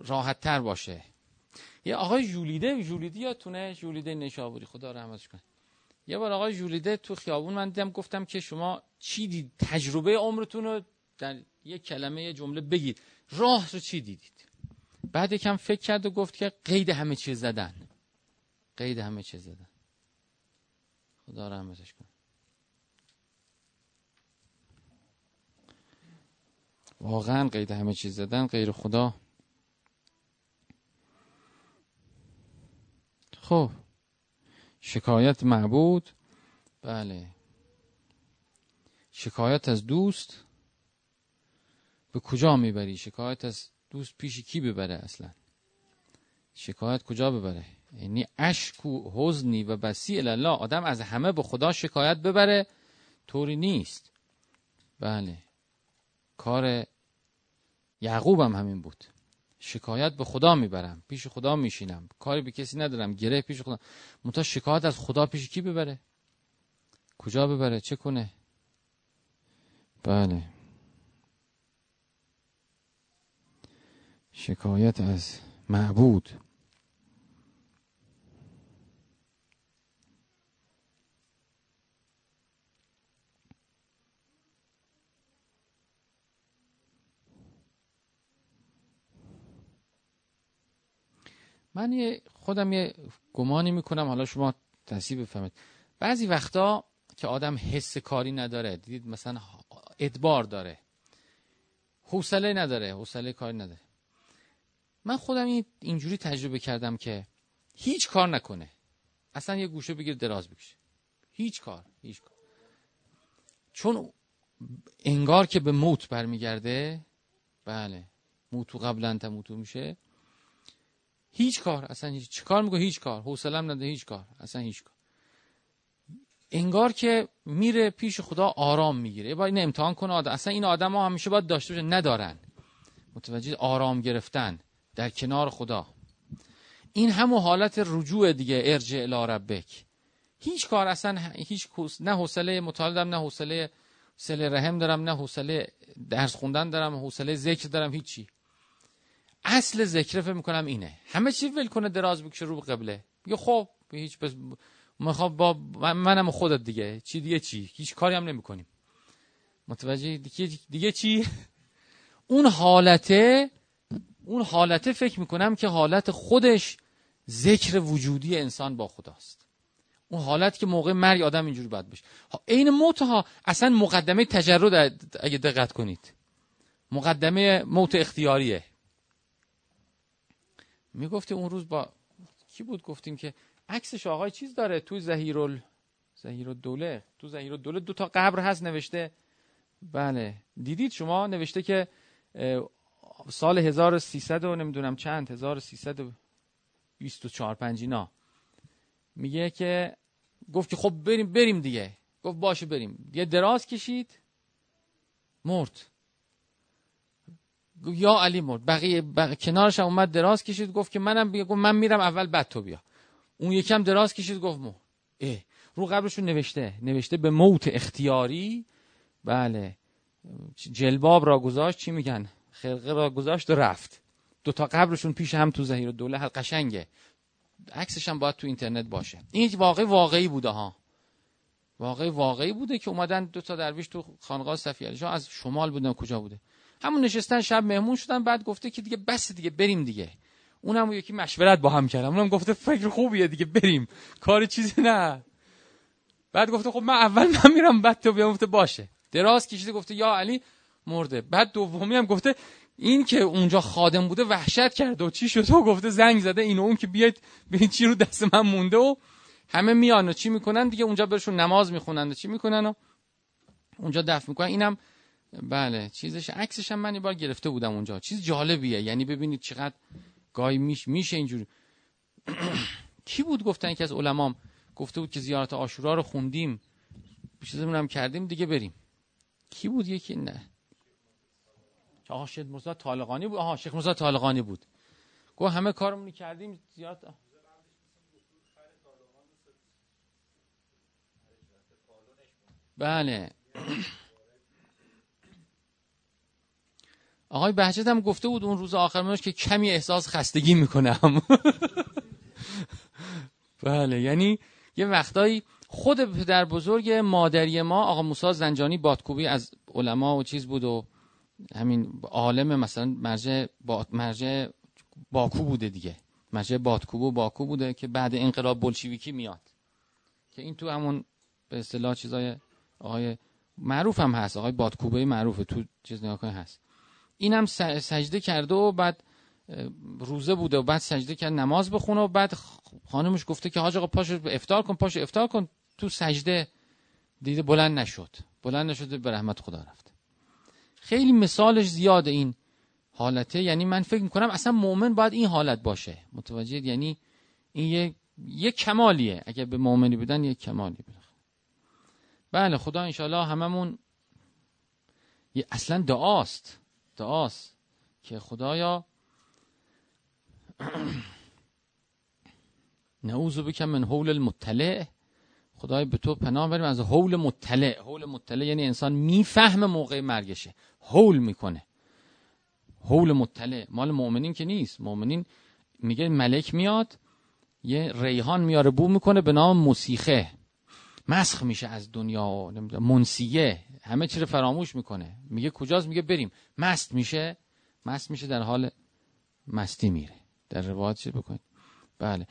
راحت تر باشه. یه آقای جولیده جولیده یادتونه؟ جولیده نشابوری. خدا رحمتش کنه. یه بار آقای جولیده تو خیابون من دیدم گفتم که شما چی دید؟ تجربه عمرتون رو در یه کلمه یه جمله بگید. راه رو چی دیدید؟ بعد یکم فکر کرد و گفت که قید همه چیز زدن. قید همه چیز زدن. خدا رحمتش کنه. واقعا قید همه چیز زدن غیر خدا. خب شکایت معبود. بله. شکایت از دوست. به کجا می‌بری؟ شکایت از دوست پیش کی ببره اصلا؟ شکایت کجا ببره؟ یعنی اشک و حزنی و بسی الله آدم از همه به خدا شکایت ببره؟ طوری نیست. بله. کار یعقوب هم همین بود. شکایت به خدا می‌برم پیش خدا میشینم. کاری به کسی ندارم گره پیش خدا. منتها شکایت از خدا پیش کی ببره؟ کجا ببره؟ چه کنه؟ بله. شکایت از معبود. من یه خودم یه گمانی می‌کنم حالا شما تصیب بفهمید بعضی وقتا که آدم حس کاری نداره دیدید مثلا ادبار داره حوصله نداره حوصله کاری نداره. من خودم اینجوری تجربه کردم که هیچ کار نکنه. اصلا یه گوشه بگیر دراز بکشه هیچ کار هیچ کار. چون انگار که به موت برمیگرده بله موتو قبلا تموتو میشه. هیچ کار اصلا هیچ چی کار میگه هیچ کار. حوصله‌ام نداره هیچ کار اصلا هیچ کار. انگار که میره پیش خدا آرام می‌گیره. باید این امتحان کنه آدم. اصلا این آدم ها همیشه باید داشته باشه ندارن. متوجه آرام گرفتن. در کنار خدا. این همون حالت رجوع دیگه ارجع الی ربک. هیچ کار اصلا هیچ نه حوصله مطالعه دارم نه حوصله سل رحم دارم نه حوصله درس خوندن دارم حوصله ذکر دارم هیچی. اصل ذکر فکر می‌کنم اینه. همه چی ول کنه دراز بکشه رو قبله. میگه خب هیچ بس می‌خوام با منم خودت دیگه. چی دیگه چی؟ هیچ کاری هم نمی‌کنیم. متوجه دیگه, دیگه چی؟ اون حالته اون حالته فکر می‌کنم که حالت خودش ذکر وجودی انسان با خداست. اون حالت که موقع مرگ آدم اینجوری باید بشه عین موت ها اصلا مقدمه تجرد اگه دقت کنید. مقدمه موت اختیاریه. می‌گفتی اون روز با کی بود گفتیم که عکسش آقای چیز داره تو زهیرال زهیر دوله تو زهیر دوله دو تا قبر هست نوشته. بله. دیدید شما نوشته که سال 1300 و نمی‌دونم چند 1324 5 اینا. میگه که گفت که خب بریم بریم دیگه. گفت باشه بریم. یه دراز کشید مرد. یا علی مرد. بقیه, بقیه کنارش هم اومد دراز کشید. گفت که منم بیا گفت من میرم اول بعد تو بیا. اون یکم دراز کشید گفت مو اه. رو قبرشون نوشته. نوشته به موت اختیاری. بله. جلباب را گذاشت. چی میگن؟ خرقه را گذاشت و رفت. دو تا قبرشون پیش هم تو زهیر دوله حل قشنگه عکسش هم باید تو اینترنت باشه. این واقعی واقعی بوده ها. واقعی واقعی بوده که اومدن دو تا درویش تو خانقاه صفی علی از شمال بودن کجا بوده. همون نشستن شب مهمون شدن بعد گفته که دیگه بس دیگه بریم دیگه. اونم یکی مشورت با هم کردم اونم گفته فکر خوبیه دیگه بریم. کار چیزی نه. بعد گفته خب من اول من میرم بعد تو بیام گفته باشه. دراز کشیده گفته یا علی مرده. بعد دومی هم گفته این که اونجا خادم بوده وحشت کرده و چی شد؟ و گفته زنگ زده این و اون که بیاید ببین چی رو دست من مونده و همه میان و چی می‌کنن دیگه اونجا برشون نماز می‌خونن و چی می‌کنن و اونجا دفن می‌کنن. اینم بله چیزش عکسش هم من بار گرفته بودم اونجا. چیز جالبیه. یعنی ببینید چقدر گاهی میش میشه اینجوری. کی بود گفتن که از علمام؟ گفته بود که زیارت آشورا رو خوندیم. چیزمون هم کردیم دیگه بریم. کی بود یکی؟ نه. آقا شیخ مرزا طالقانی بود. آها شیخ مرزا طالقانی بود. گفت همه کارمون کردیم زیارت بله. آقای بهجت هم گفته بود اون روز آخر منش که کمی احساس خستگی می‌کنم. بله یعنی یه وقتایی خود پدر بزرگ مادری ما آقا موسی زنجانی بادکوبی از علما و چیز بود و همین عالم مثلا مرجع با مرجع باکو بوده دیگه. مرجع بادکوب و باکو بوده که بعد انقلاب بلشویکی میاد. که این تو همون به اصطلاح چیزای آقای معروف هم هست. آقای بادکوبه معروفه تو چیز نگاه هست. اینم سجده کرده و بعد روزه بوده و بعد سجده کرد نماز بخونه و بعد خانمش گفته که حاج آقا پاشو افتار کن پاشو افتار کن. تو سجده دیده بلند نشد. بلند نشده به رحمت خدا رفت. خیلی مثالش زیاد این حالته. یعنی من فکر می‌کنم اصلا مؤمن باید این حالت باشه. متوجه یعنی این یه, یه کمالیه. اگر به مؤمنی بدن یه کمالی بده بله خدا انشالله هممون یه اصلا دعاست. دعاست که خدایا نعوذ بکم من حول المطلع. خدای به تو پناه بریم. از حول مطلع. حول مطلع یعنی انسان می‌فهمه موقع مرگشه. حول می‌کنه. حول مطلع مال مؤمنین که نیست. مؤمنین میگه ملک میاد یه ریحان میاره بو می‌کنه به نام موسیخه مسخ میشه از دنیا و منسیه. همه چی رو فراموش می‌کنه. میگه کجاست؟ میگه بریم. مست میشه. مست میشه در حال مستی میره. در روایت چی بکنید؟ بله.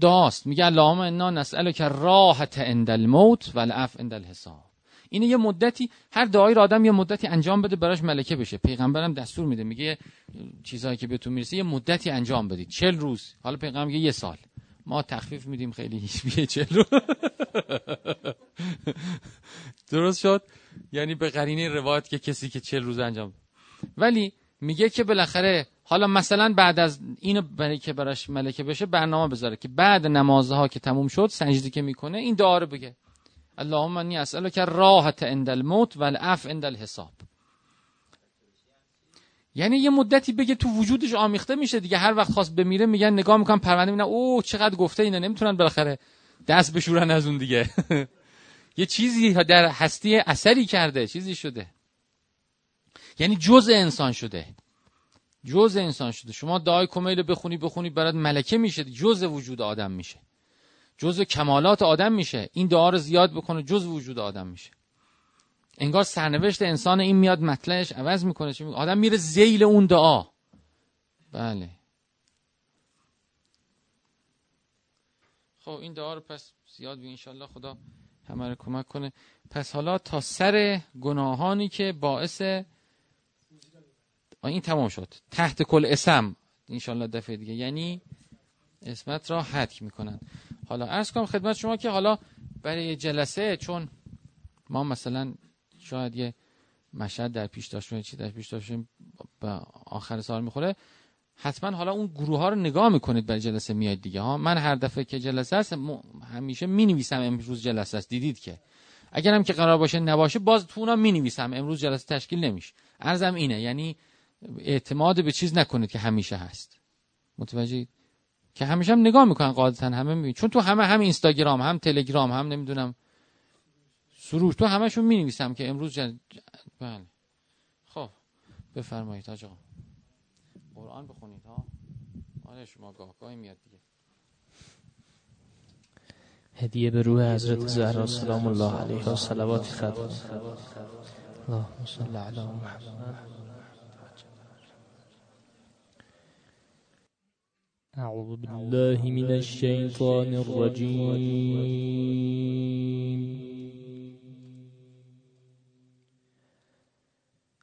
داست. میگه اللهم انا نسأل که راحت عند الموت و العف عند الحساب اینه یه مدتی هر دعایی را آدم یه مدتی انجام بده براش ملکه بشه. پیغمبرم دستور میده میگه چیزهایی که بهتون می‌رسه یه مدتی انجام بدید. چل روز. حالا پیغمبر میگه یه سال. ما تخفیف میدیم خیلی هیچ چل روز درست شد؟ یعنی به قرینه روایت که کسی که چل روز انجام ولی میگه که بالاخره حالا مثلا بعد از اینو برای که براش ملکه بشه برنامه بذاره که بعد نمازها که تموم شد سجده که می‌کنه این دعا رو بگه. اللهم انی اسالک راحت عند الموت و عند الحساب یعنی یه مدتی بگه تو وجودش آمیخته میشه دیگه. هر وقت خواست بمیره میگن نگاه می‌کنن پرونده می‌بینن او چقدر گفته اینا؟ نمی‌تونن بالاخره دست بشورن از اون دیگه. یه چیزی در هستی اثری کرده چیزی شده. یعنی جز انسان شده. جز انسان شده. شما دعای کمیل بخونی بخونی برات ملکه میشه. جز وجود آدم میشه. جز کمالات آدم میشه. این دعا رو زیاد بکنه جز وجود آدم میشه. انگار سرنوشت انسان این میاد مطلعش عوض می‌کنه. چی آدم میره زیل اون دعا. بله. خب این دعا رو پس زیاد بی انشالله خدا همه رو کمک کنه. پس حالا تا سر گناهانی که باعث این تمام شد. تحت کل اسم انشالله دفعه دیگه. یعنی اسمت را حدک می‌کنن. حالا ارز کنم خدمت شما که حالا برای جلسه چون ما مثلا شاید یه مشهد در پیش داشتیم چی در پیش داشتیم به آخر سال می‌خوره. حتما حالا اون گروه ها رو نگاه می‌کنید برای جلسه میاد دیگه. ها من هر دفعه که جلسه هست همیشه می نویسم امروز جلسه است. دیدید که. اگرم که قرار باشه نباشه باز تو اونا می نویسم امروز جلسه تشکیل نمیشه. ارزم اینه یعنی اعتماد به چیز نکنید که همیشه هست. متوجه که همیشه هم نگاه می‌کنن قاعدتا همه می‌بینن. چون تو همه هم اینستاگرام هم تلگرام هم نمی‌دونم سروش تو همشون می نویسم که امروز جن... بله. خب بفرمایید آقا. قرآن بخونید ها. آره شما گاه گاهی میاد دیگه. هدیه به روح حضرت زهرا سلام الله علیها و صلوات خدا اللهم صل علی محمد. أعوذ بالله من الشيطان الرجيم.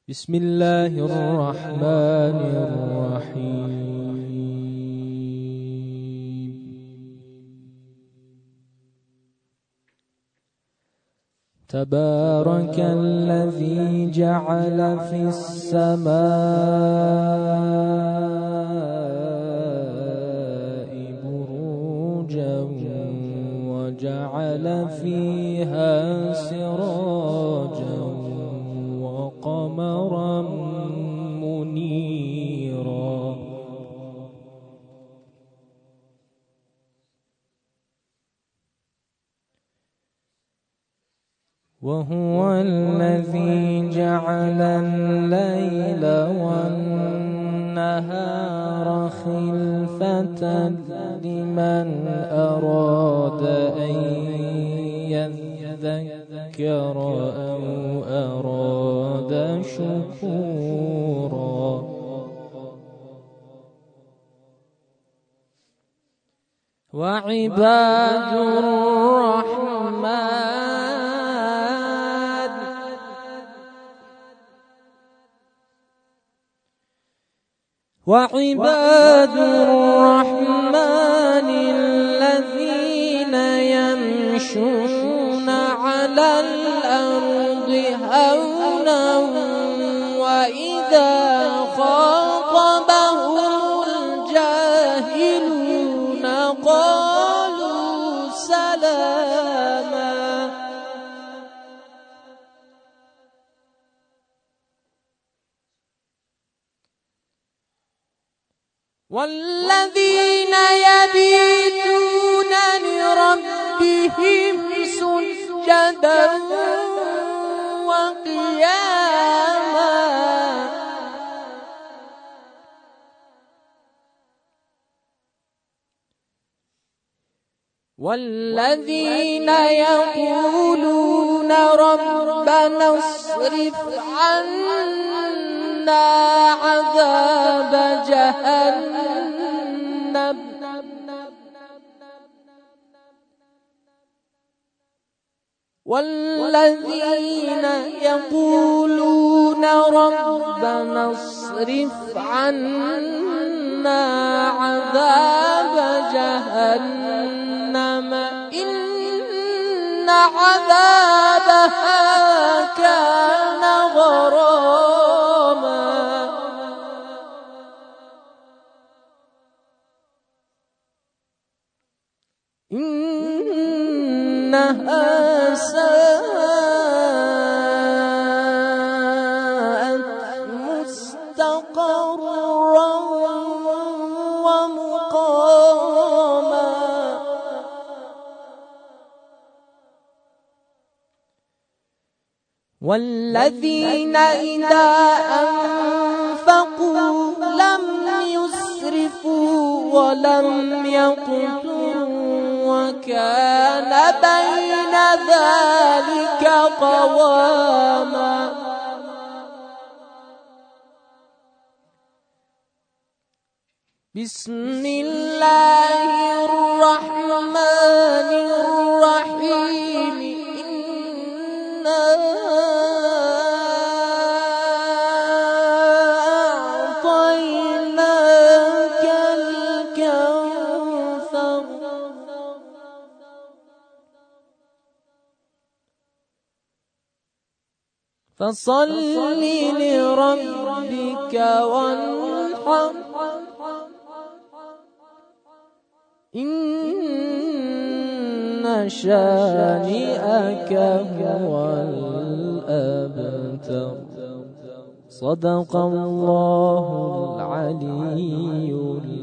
بسم الله الرحمن الرحيم. تبارك الذي جعل في السماء فيها سراجا وقمرا منيرا. وهو الذي جعل الليل والنهار خلفة لمن أراد أن يذكر أو أراد شكورا. وعباد الرحمن وعباد الرحمن الذين يمشون على الأرض هونا وإذا خاطبهم الجاهلون قالوا سلاما. والذين يبيتون لربهم سجدا وقياما. والذين يقولون ربنا اصرف عنا عذاب جهنم. والذين يقولون ربنا اصرف عنا عذاب جهنم. إن عذابها كان غراما. إنها مستقرا ومقاما. والذين إذا أنفقوا لم يسرفوا ولم يقتروا وكان بين ذلك قواما. بسم الله الرحمن فصل لربك وانحر. إن شانئك هو الأبتر. صدق الله العظيم.